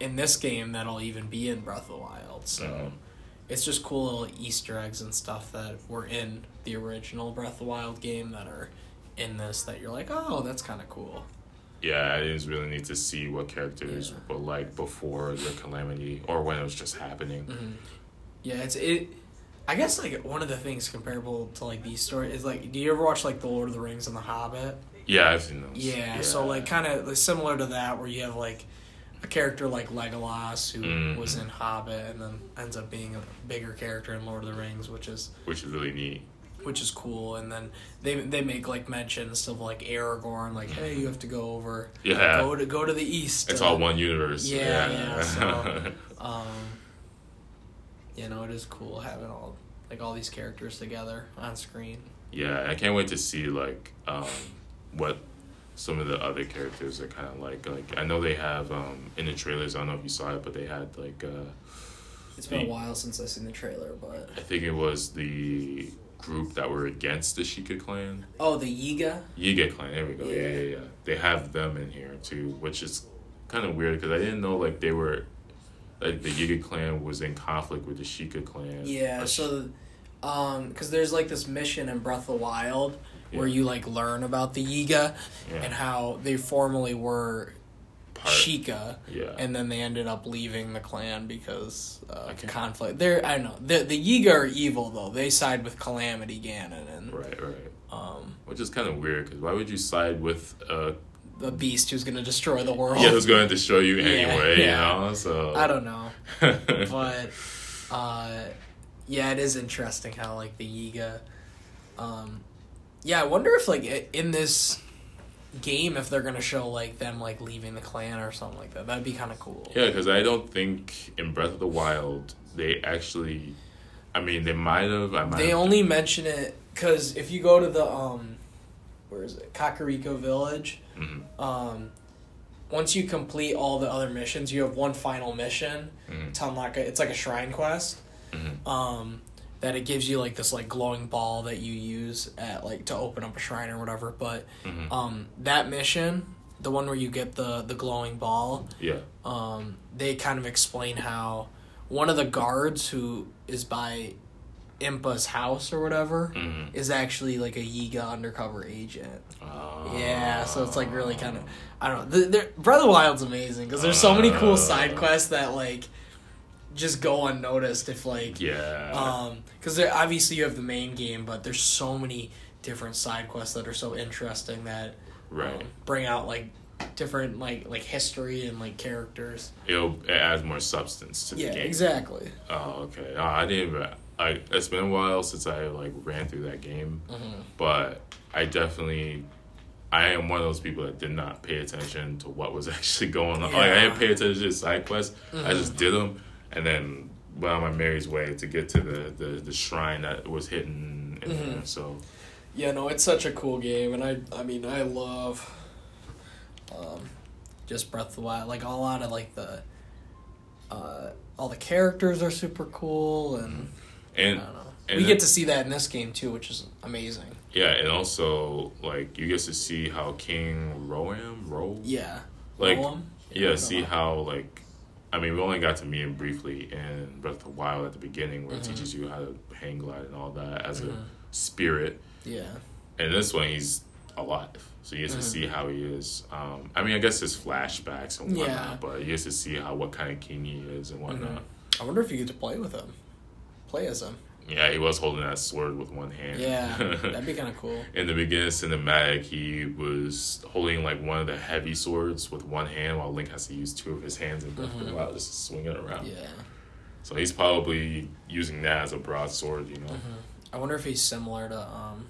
in this game that'll even be in Breath of the Wild. So. Mhm. It's just cool little Easter eggs and stuff that were in the original Breath of the Wild game that are in this that you're like, oh, that's kind of cool. Yeah, I just really need to see what characters Yeah. were like before the calamity or when it was just happening. Mm-hmm. Yeah, it's it. I guess like one of the things comparable to like these stories is like, do you ever watch like the Lord of the Rings and the Hobbit? Yeah, I've seen those. Yeah, so like kind of like, similar to that, where you have like a character like Legolas who Mhm. was in Hobbit and then ends up being a bigger character in Lord of the Rings, which is which is really neat. Which is cool. And then they they make like mentions of like Aragorn, like hey, you have to go over, Yeah. go to go to the east. It's uh, all one universe. Yeah, yeah, so- Um, you know, it is cool having all like all these characters together on screen. Yeah, I can't wait to see like um, what some of the other characters are kind of like. Like I know they have um, in the trailers. I don't know if you saw it, but they had like uh, It's been a while since I've seen the trailer, but I think it was the group that were against the Sheikah clan, oh, the Yiga. Yiga clan. There we go. Yeah, Yeah. yeah, yeah. They have them in here too, which is kind of weird because I didn't know like they were like the Yiga clan was in conflict with the Sheikah clan. Yeah, so um, because there's like this mission in Breath of the Wild where Yeah. you like learn about the Yiga yeah, and how they formerly were part- Sheikah. Yeah. and then they ended up leaving the clan because of conflict. They're I don't know the the Yiga are evil though. They side with Calamity Ganon and right, right. um, Which is kind of weird because why would you side with a the beast who's gonna destroy the world. yeah who's going to destroy you anyway? yeah. You know, so I don't know, but uh, yeah, it is interesting how like the Yiga. Um, yeah, I wonder if like in this game if they're gonna show like them like leaving the clan or something like that. That'd be kind of cool. Yeah, because I don't think in Breath of the Wild they actually. I mean, they might have. I might. They have- only mention it because if you go to the um, where is it, Kakariko Village, Mhm, um, once you complete all the other missions, you have one final mission mhm, to unlock it. It's like a shrine quest. mhm. Um, that it gives you like this like glowing ball that you use at like to open up a shrine or whatever. But Mhm. um, that mission, the one where you get the the glowing ball, Yeah. um, they kind of explain how one of the guards who is by Impa's house or whatever Mhm. is actually like a Yiga undercover agent. Ah. Yeah, so it's like really kind of I don't know. The, the, Breath of the Wild's amazing because there's so many cool side quests that like just go unnoticed if like Yeah. um because obviously you have the main game but there's so many different side quests that are so interesting that right. um, bring out like different like like history and like characters. It'll, it adds more substance to the Yeah, game. exactly. Oh, okay. I didn't even. I, it's been a while since I like ran through that game, but I definitely. I am one of those people that did not pay attention to what was actually going on. Like I didn't pay attention to side quests. I just did them, and then went on my merry's way to get to the the, the shrine that was hidden in there. So Yeah, no, it's such a cool game, and I I mean I love um just Breath of the Wild. Like a lot of like the uh all the characters are super cool, and I and don't know. and we get to see that in this game too, which is amazing. yeah, and also like you get to see how King Rhoam Ro Yeah, like Rhoam? yeah, see how like I mean we only got to meet him briefly in Breath of the Wild at the beginning where Mhm. it teaches you how to hang glide and all that as Mhm. a spirit. Yeah, And this one he's alive. So you get to Mhm. see how he is. Um, I mean I guess there's flashbacks and whatnot, Yeah. but you get to see how what kind of king he is and whatnot. I wonder if you get to play with him, play as him. Yeah, he was holding that sword with one hand. Yeah, that'd be kind of cool. in the beginning cinematic, he was holding like one of the heavy swords with one hand, while Link has to use two of his hands and Mhm. while just to swing it around. Yeah, So he's probably using that as a broadsword, you know. Mm-hmm. I wonder if he's similar to um.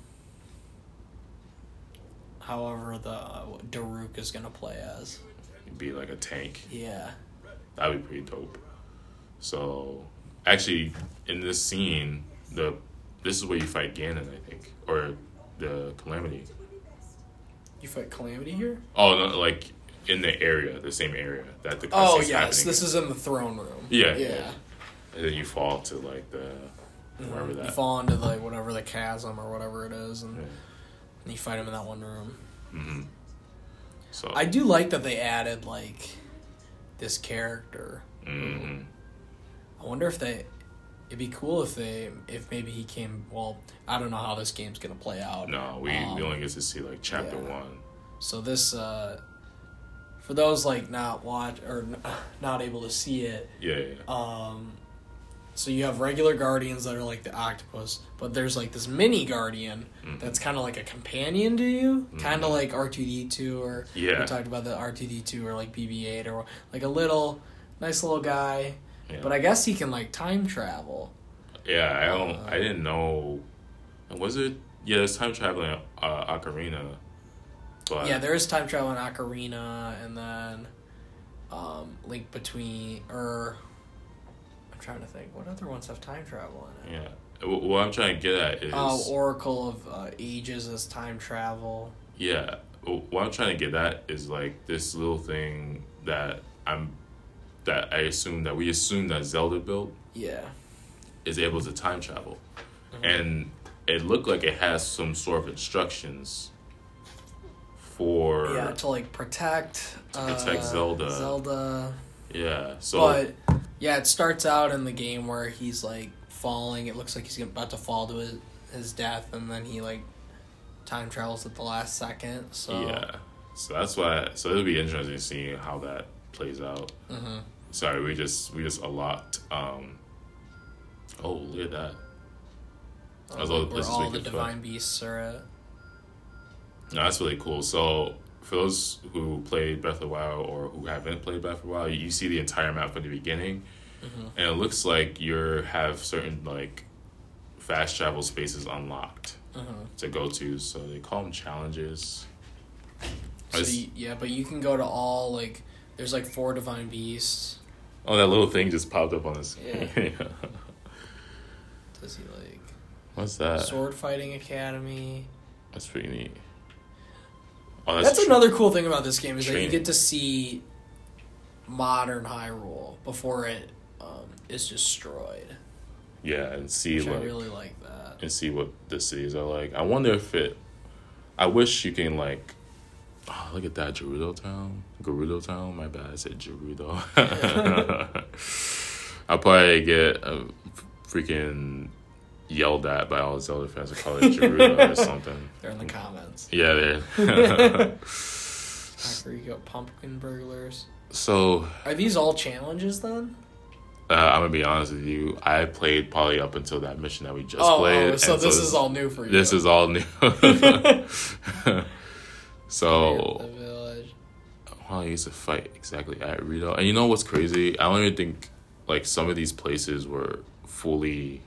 However, the uh, Daruk is gonna play as. He'd be like a tank. Yeah. That'd be pretty dope. So, actually in this scene, the this is where you fight Ganon, I think, or the Calamity. You fight Calamity here? Oh no, like in the area, the same area that the Oh yes, happening this in. is in the throne room. Yeah, yeah. yeah. and then you fall to like the wherever You that. fall into like whatever the chasm or whatever it is, and, Yeah. and you fight him in that one room. hmm So I do like that they added like this character. hmm I wonder if they. It'd be cool if they, if maybe he came. Well, I don't know how this game's gonna play out. no, we Um, we only get to see like chapter yeah. one. So this, uh, for those like not watch or n- not able to see it, Yeah, yeah, yeah. um, so you have regular guardians that are like the octopus, but there's like this mini guardian Mhm. that's kind of like a companion to you, kind Mhm. of like R two D two or Yeah. we talked about the R two D two or like BB eight or like a little nice little guy, yeah. but I guess he can like time travel. Yeah, I don't. Uh, I didn't know. Was it? Yeah, there's time traveling uh, ocarina. But yeah, there is time travel in Ocarina, and then um, Link Between, or I'm trying to think, what other ones have time travel in it? yeah. Wh- What I'm trying to get at is Oh, Oracle of uh, Ages as time travel. yeah. What I'm trying to get at is like this little thing that I'm that I assume that we assume that Zelda built Yeah. is able to time travel, Mhm. and it looked like it has some sort of instructions for yeah, to like protect. To protect uh, Zelda. Zelda. yeah. So but yeah, it starts out in the game where he's like falling. It looks like he's about to fall to his, his death, and then he like time travels at the last second. So yeah. So that's why. So it'll be interesting to see how that plays out. hmm Sorry, we just we just unlocked. Um, oh, look at that! That's all- this is all the wicked fun. divine beasts are at. No, that's really cool. So for those who played Breath of the Wild or who haven't played Breath of the Wild, you see the entire map from the beginning, Mhm. and it looks like you have certain like fast travel spaces unlocked Mhm. to go to. So they call them challenges. So you, yeah, but you can go to all like there's like four divine beasts. Oh, that little thing just popped up on the screen. Yeah. Does he like What's that? sword fighting academy? That's pretty neat. Oh, That's, tr- another cool thing about this game is that you get to see modern Hyrule before it um, is destroyed. Yeah, and see Which I really like that. and see what the cities are like. I wonder if it. I wish you can like. Oh, look at that Gerudo Town, Gerudo Town. My bad, I said Gerudo. I'll probably get uh, freaking yelled at by all Zelda fans to call it Gerudo or something. They're in the comments. Yeah, there. Where you go, pumpkin burglars. so Are these all challenges then? uh, I'm gonna be honest with you. I played probably up until that mission that we just oh, played. oh, so and this is all new for you. This is all new. So. Well, I used to fight exactly at Rito. And you know what's crazy? I don't even think like some of these places were fully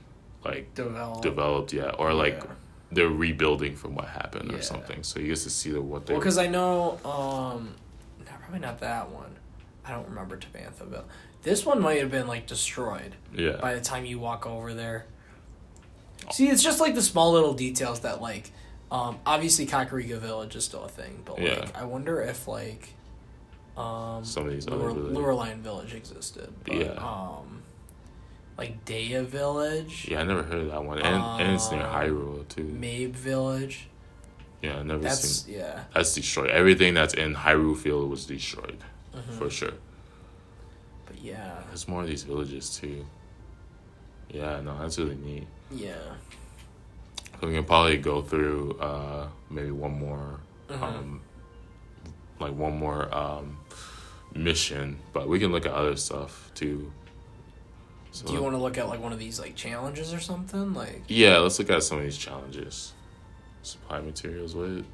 like Develop. developed yet, or like Yeah. they're rebuilding from what happened Yeah. or something. So you get to see the what they. Well, because I know, um, no, probably not that one. I don't remember Tabanthaville. This one might have been like destroyed yeah, by the time you walk over there. See, it's just like the small little details that like, um, obviously Kakariko Village is still a thing, but Yeah. like I wonder if like, um, Some of these Lure. Lurelin Village existed. But, Yeah. Um, like Daya Village. yeah, I never heard of that one, and and it's near Um, Hyrule too. Mabe Village. Yeah, I never That's seen. yeah. That's destroyed. Everything that's in Hyrule Field was destroyed Mhm. for sure. But yeah, There's more of these villages too. Yeah, no, that's really neat. yeah. So we can probably go through uh, maybe one more, Mhm. um, like one more um, mission, but we can look at other stuff too. So, Do you want to look at like one of these like challenges or something? Like, Yeah, let's look at some of these challenges. Supply materials with.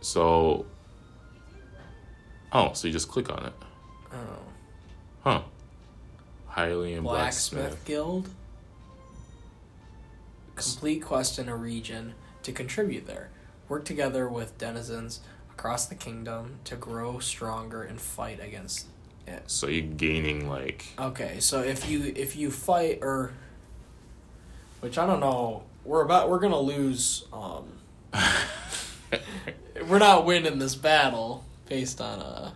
So. Oh, so you just click on it, oh, huh? Hylian Blacksmith, Blacksmith. Guild. Complete quest in a region to contribute there. Work together with denizens across the kingdom to grow stronger and fight against it. So you're gaining like Okay, so if you if you fight or which I don't know, we're about we're gonna lose um we're not winning this battle based on uh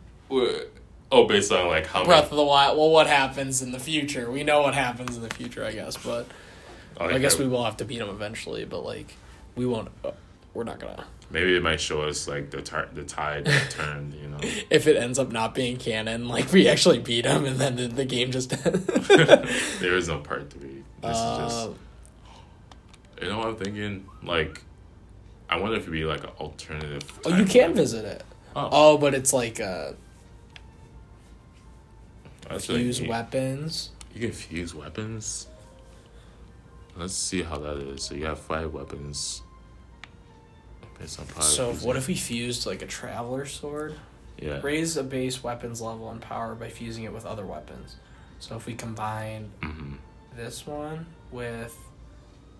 oh, based on like how Breath of the Wild. Well, what happens in the future? We know what happens in the future, I guess, but many, I guess we will have to beat them eventually. But like, we won't. Uh, we're not gonna. maybe it might show us like the tar- the tide that turned. You know, If it ends up not being canon, like we actually beat them, and then the, the game just. there is no part three. This is just uh, you know what I'm thinking. Like, I wonder if it'd be like an alternative. oh, you can visit it. Oh, Oh, but it's like uh, that's fuse neat. weapons. You can fuse weapons. Let's see how that is. So you have five weapons. Based on So what if we fused like a traveler sword? Yeah. Raise a base weapons level and power by fusing it with other weapons. So if we combine hmm this one with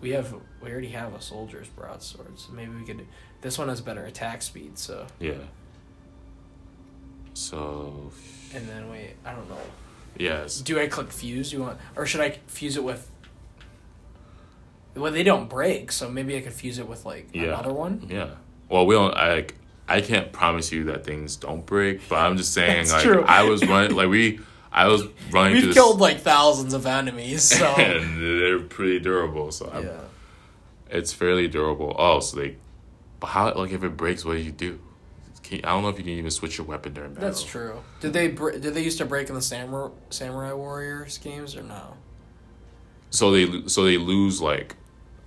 we have we already have a soldier's broadsword, so maybe we could this one has better attack speed, so Yeah. So and then wait, I don't know. yes. Do I click fuse? Do you want or should I fuse it with well, they don't break, so maybe I could fuse it with like Yeah. another one. Yeah. Well, we don't. I. I can't promise you that things don't break, but I'm just saying. That's like true. I was running. Like we. I was running. We've killed like thousands of enemies, so and they're pretty durable. So I'm, yeah. it's fairly durable. Oh, so they. But how? Like if it breaks, what do you do? Can, I don't know if you can even switch your weapon during battle. That's true. Did they br- did they used to break in the samurai samurai warriors games or no? So they so they lose like.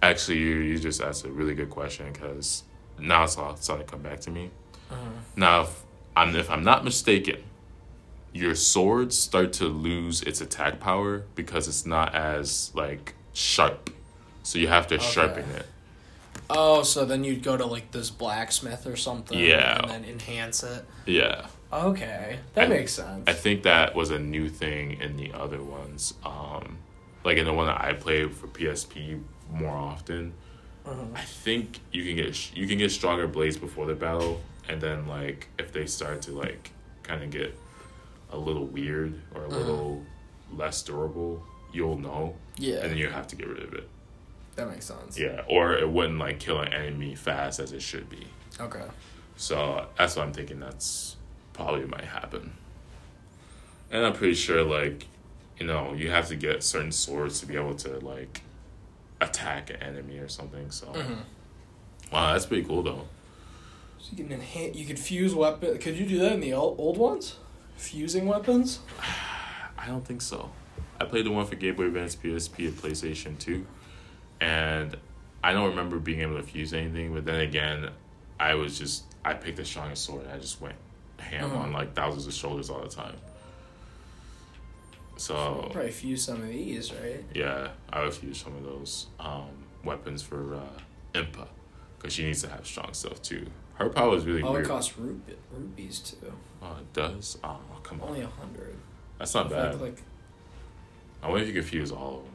Actually, you, you just asked a really good question because now it's all starting to come back to me. Now, if I'm if I'm not mistaken, your swords start to lose its attack power because it's not as like sharp. So you have to sharpen it. Oh, so then you'd go to like this blacksmith or something, Yeah. and then enhance it. Yeah. Okay, that I- makes sense. I think that was a new thing in the other ones. Um, like in the one that I played for PSP more often. Uh-huh. I think you can get you can get stronger blades before the battle, and then like if they start to like kind of get a little weird or a uh-huh. little less durable, you'll know, yeah, and then you have to get rid of it. that makes sense. Yeah, or it wouldn't like kill an enemy fast as it should be. Okay. So that's what I'm thinking. That's probably might happen. And I'm pretty sure, like, you know, you have to get certain swords to be able to like attack an enemy or something. So, mm-hmm. wow, that's pretty cool though. So you can enhance. You could fuse weapon. Could you do that in the old, old ones? Fusing weapons. I don't think so. I played the one for Game Boy Advance, PSP, and PlayStation Two, and I don't remember being able to fuse anything. But then again, I was just I picked the strongest sword. and I just went ham mm-hmm. on like thousands of shoulders all the time. So Probably fuse some of these, right? Yeah, I would fuse some of those um, weapons for uh, Impa, because she needs to have strong stuff too. Her power is really Oh, weird. it costs rup- rupees too. Oh, it does. Oh, come on, Only a hundred. that's not If bad. like, I wonder if you could fuse all of them.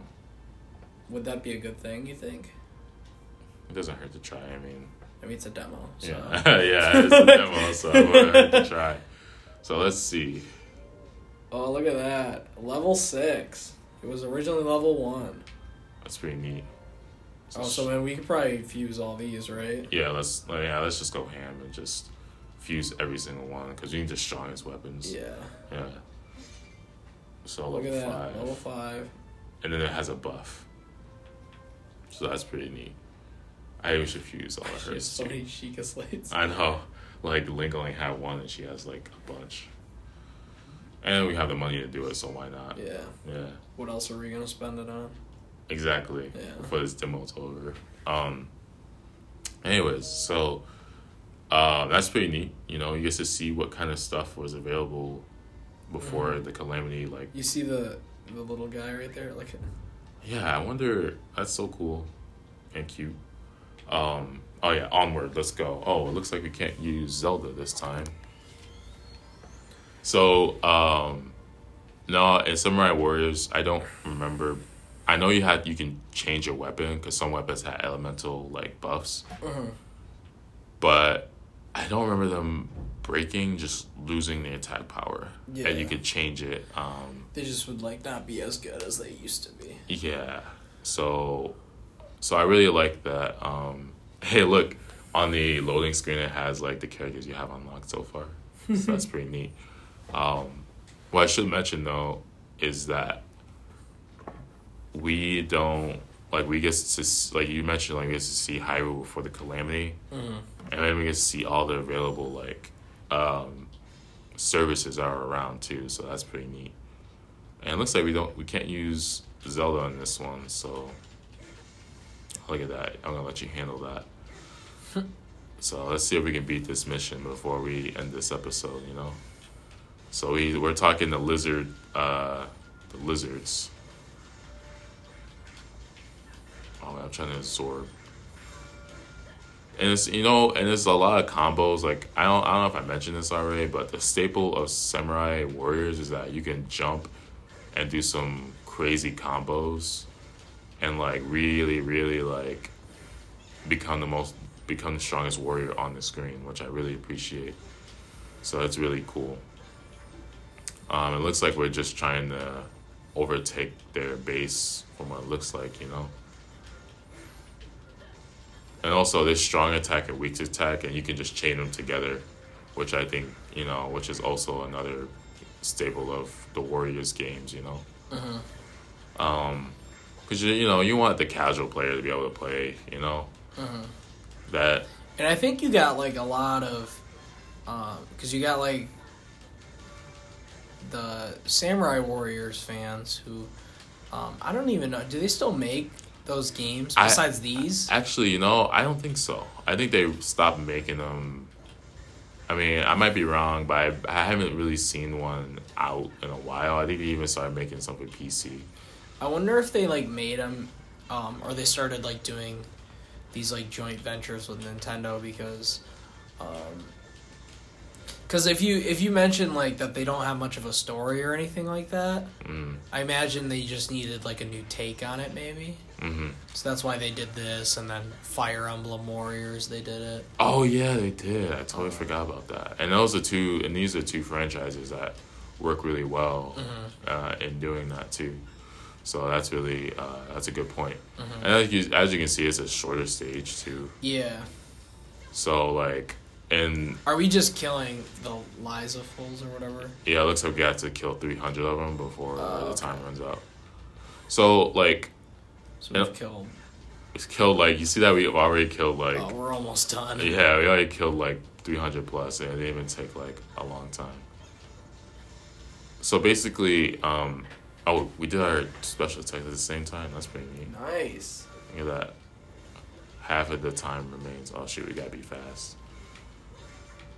would that be a good thing? You think? It doesn't hurt to try. I mean, I mean, it's a demo. So. yeah, yeah, it's a demo, so it wouldn't hurt to try. So let's see. Oh, look at that. Level 6. It was originally level 1. That's pretty neat. Oh, so man, we could probably fuse all these, right? yeah, let's yeah, let's just go ham and just fuse every single one because you need the strongest weapons. Yeah. Yeah. So Look level that. five. Level 5. and then it has a buff. So that's pretty neat. I even should fuse all of She has hers. so many Sheikah slates. I know, like Link only had one, and she has like a bunch. And we have the money to do it, so why not? Yeah. Yeah, What else are we going to spend it on? exactly. Yeah. Before this demo's over. Um. Anyways, so uh, that's pretty neat. You know, you get to see what kind of stuff was available before Mm-hmm. the calamity. Like, You see the the little guy right there? Like, Yeah, I wonder. That's so cool and cute. Um. Oh yeah, onward. Let's go. Oh, it looks like we can't use Zelda this time. So, um, no, in Samurai Warriors, I don't remember. I know you had you can change your weapon because some weapons had elemental like buffs, uh but I don't remember them breaking, just losing the attack power, Yeah. and you could change it. Um, They just would like not be as good as they used to be. yeah, so so I really like that. Um, hey, look on the loading screen, it has like the characters you have unlocked so far. So that's pretty neat. Um, what I should mention though is that we don't like we get to like you mentioned like we get to see Hyrule before the calamity, Mm-hmm. and then we get to see all the available like um, services are around too. So that's pretty neat. And it looks like we don't we can't use Zelda on this one, so look at that. I'm gonna let you handle that. so let's see if we can beat this mission before we end this episode. You know. So we we're talking the lizard, uh, the lizards. Oh, I'm trying to absorb. And it's you know, and it's a lot of combos. Like I don't, I don't know if I mentioned this already, but the staple of samurai warriors is that you can jump and do some crazy combos, and like really, really like become the most, become the strongest warrior on the screen, which I really appreciate. So that's really cool. Um, it looks like we're just trying to overtake their base from what it looks like, you know. And also, there's strong attack and weak attack, and you can just chain them together, which I think, you know, which is also another staple of the Warriors games, you know. Mm-hmm. Um, because you, you know you want the casual player to be able to play, you know. Mm-hmm. That And I think you got like a lot of, because you got like the Samurai Warriors fans who, um, I don't even know, do they still make those games I- besides these? Actually, you know, I don't think so. I think they stopped making them. I mean, I might be wrong, but I, I haven't really seen one out in a while. I think they even started making some for PC. I wonder if they like made them, um, or they started like doing these like joint ventures with Nintendo because, because if you if you mention like that they don't have much of a story or anything like that, Mm, I imagine they just needed like a new take on it maybe. hmm So that's why they did this, and then Fire Emblem Warriors they did it. Oh yeah, they did. I totally forgot about that. And those are two, and these are two franchises that work really well uh, in doing that too. So that's really uh, that's a good point. And as you, as you can see, it's a shorter stage too. Yeah. So like, and Are we just killing the Lizalfos or whatever? Yeah, it looks like we have to kill 300 of them before uh, the time runs out. So, like, So we've Yeah. killed. it's killed, like, you see that we've already killed, like, oh, we're almost done. yeah, we already killed, like, 300 plus, and it didn't even take, like, a long time. So, basically, um, oh, we did our special attack at the same time. That's pretty neat. Nice. Look at that. Half of the time remains. Oh, shoot, we gotta be fast.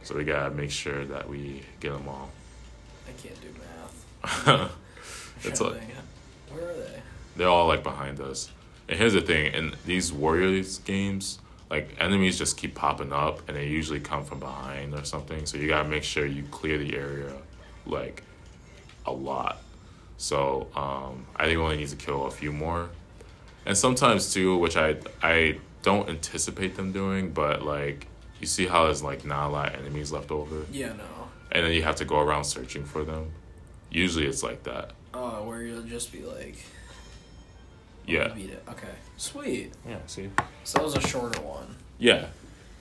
So, we gotta make sure that we get them all. I can't do math. it's like. Where are they? they're all like behind us. And here's the thing: in these Warriors games, like enemies just keep popping up, and they usually come from behind or something. So you gotta make sure you clear the area, like a lot. So um, I think we only need to kill a few more, and sometimes too, which I I don't anticipate them doing, but like you see how there's like not a lot of enemies left over, Yeah, no. and then you have to go around searching for them. Usually it's like that. Oh, where you'll just be like, Yeah. beat it. Okay, sweet. Yeah. See. So that was a shorter one. Yeah.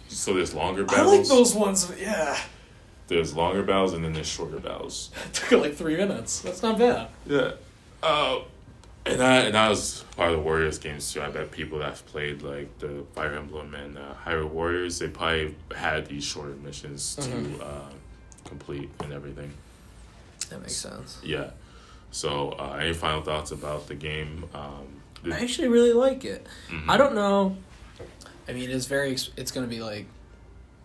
So there's longer I battles. like those ones. Yeah, There's longer battles and then there's shorter battles. it took like three minutes. That's not bad. Yeah. Uh, and that and that was part of the Warriors games too. I bet people that have played like the Fire Emblem and uh, Hyrule Warriors, they probably had these shorter missions to Mhm. uh, complete and everything. That makes sense. Yeah. So, uh, any final thoughts about the game? Um, did- I actually really like it. Mhm. I don't know. I mean, it's very. It's gonna be like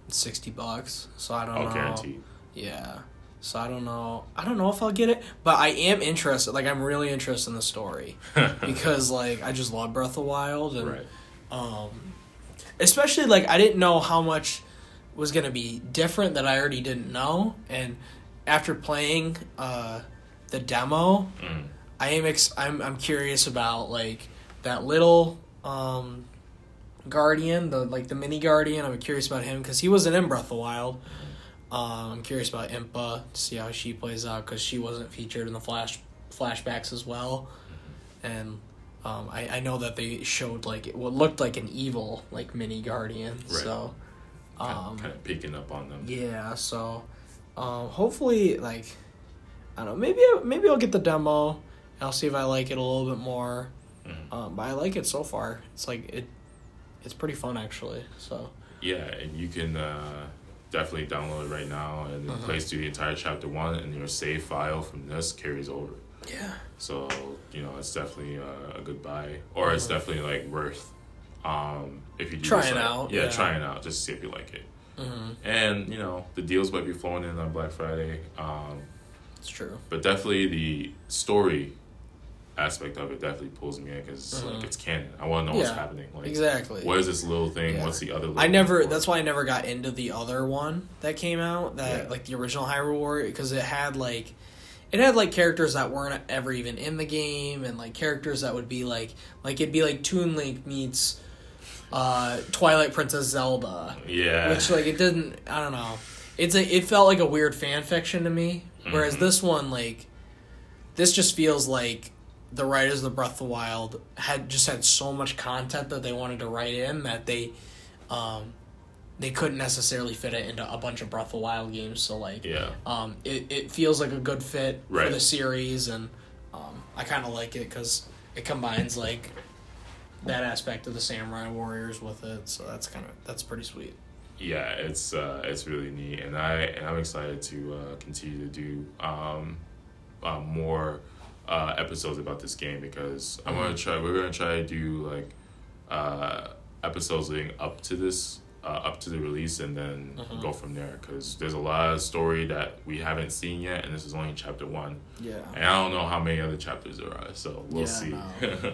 sixty bucks. So I don't Oh, know. guaranteed. Yeah. So I don't know. I don't know if I'll get it, but I am interested. Like I'm really interested in the story because like I just love Breath of the Wild and right. um, especially like I didn't know how much was gonna be different that I already didn't know, and after playing uh, the demo, Mm. I am ex- I'm I'm curious about like that little um, guardian, the like the mini guardian. I'm curious about him because he wasn't in Breath of the Wild. Um, I'm curious about Impa to see how she plays out because she wasn't featured in the flash flashbacks as well, and um, I I know that they showed like what looked like an evil like mini guardian. Right. So, um, kind of picking up on them. yeah. So, um, hopefully like I don't know maybe maybe I'll get the demo. and I'll see if I like it a little bit more. Mhm. Um, but I like it so far. It's like it, it's pretty fun actually. So Yeah, and you can uh, definitely download it right now, and it Uh-huh. through the entire chapter one, and your save file from this carries over. yeah, So you know it's definitely uh, a good buy, or it's Uh-huh. definitely like worth um, if you do Trying decide- out, Yeah, yeah. trying out just to see if you like it. mm-hmm. And you know the deals might be flowing in on Black Friday, um, it's true. but definitely the story aspect of it definitely pulls me in because like Mhm. it's canon. I want to know what's happening. Like, Exactly. what is this little thing? Yeah. What's the other? Little I never. thing? That's why I never got into the other one that came out. That Yeah. like the original Hyrule Warrior because it had like, it had like characters that weren't ever even in the game and like characters that would be like like it'd be like Toon Link meets, uh, Twilight Princess Zelda. yeah, which like it didn't i don't know it's a it felt like a weird fan fiction to me whereas Mhm. this one like this just feels like the writers of the breath of the wild had just had so much content that they wanted to write in that they um they couldn't necessarily fit it into a bunch of breath of the wild games. So like yeah. um it, it feels like a good fit for the series and um i kind of like it because it combines like that aspect of the samurai warriors with it. So that's kind of that's pretty sweet. Yeah, it's uh, it's really neat, and I and I'm excited to uh, continue to do um, uh, more uh, episodes about this game because I'm gonna try. We're gonna try to do like uh, episodes leading up to this, uh, up to the release, and then Mhm. go from there. Because there's a lot of story that we haven't seen yet, and this is only chapter one, yeah and I don't know how many other chapters there are. So we'll Yeah, see. no.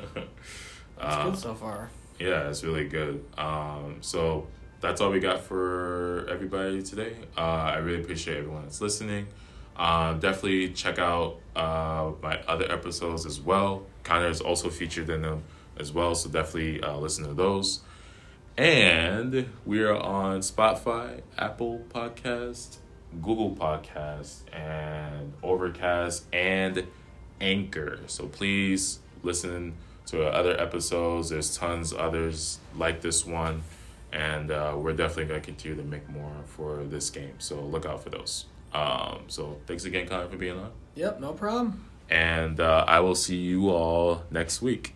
It's Uh, good so far. yeah, it's really good. Um, so that's all we got for everybody today. Uh, I really appreciate everyone that's listening. Uh, definitely check out uh, my other episodes as well. Connor is also featured in them as well, so definitely uh, listen to those. And we are on Spotify, Apple Podcast, Google Podcast, and Overcast, and Anchor. So please listen to other episodes. There's tons others like this one, and uh, we're definitely gonna continue to make more for this game. So look out for those. Um, so thanks again, Connor, for being on, Yep, no problem. and uh, I will see you all next week.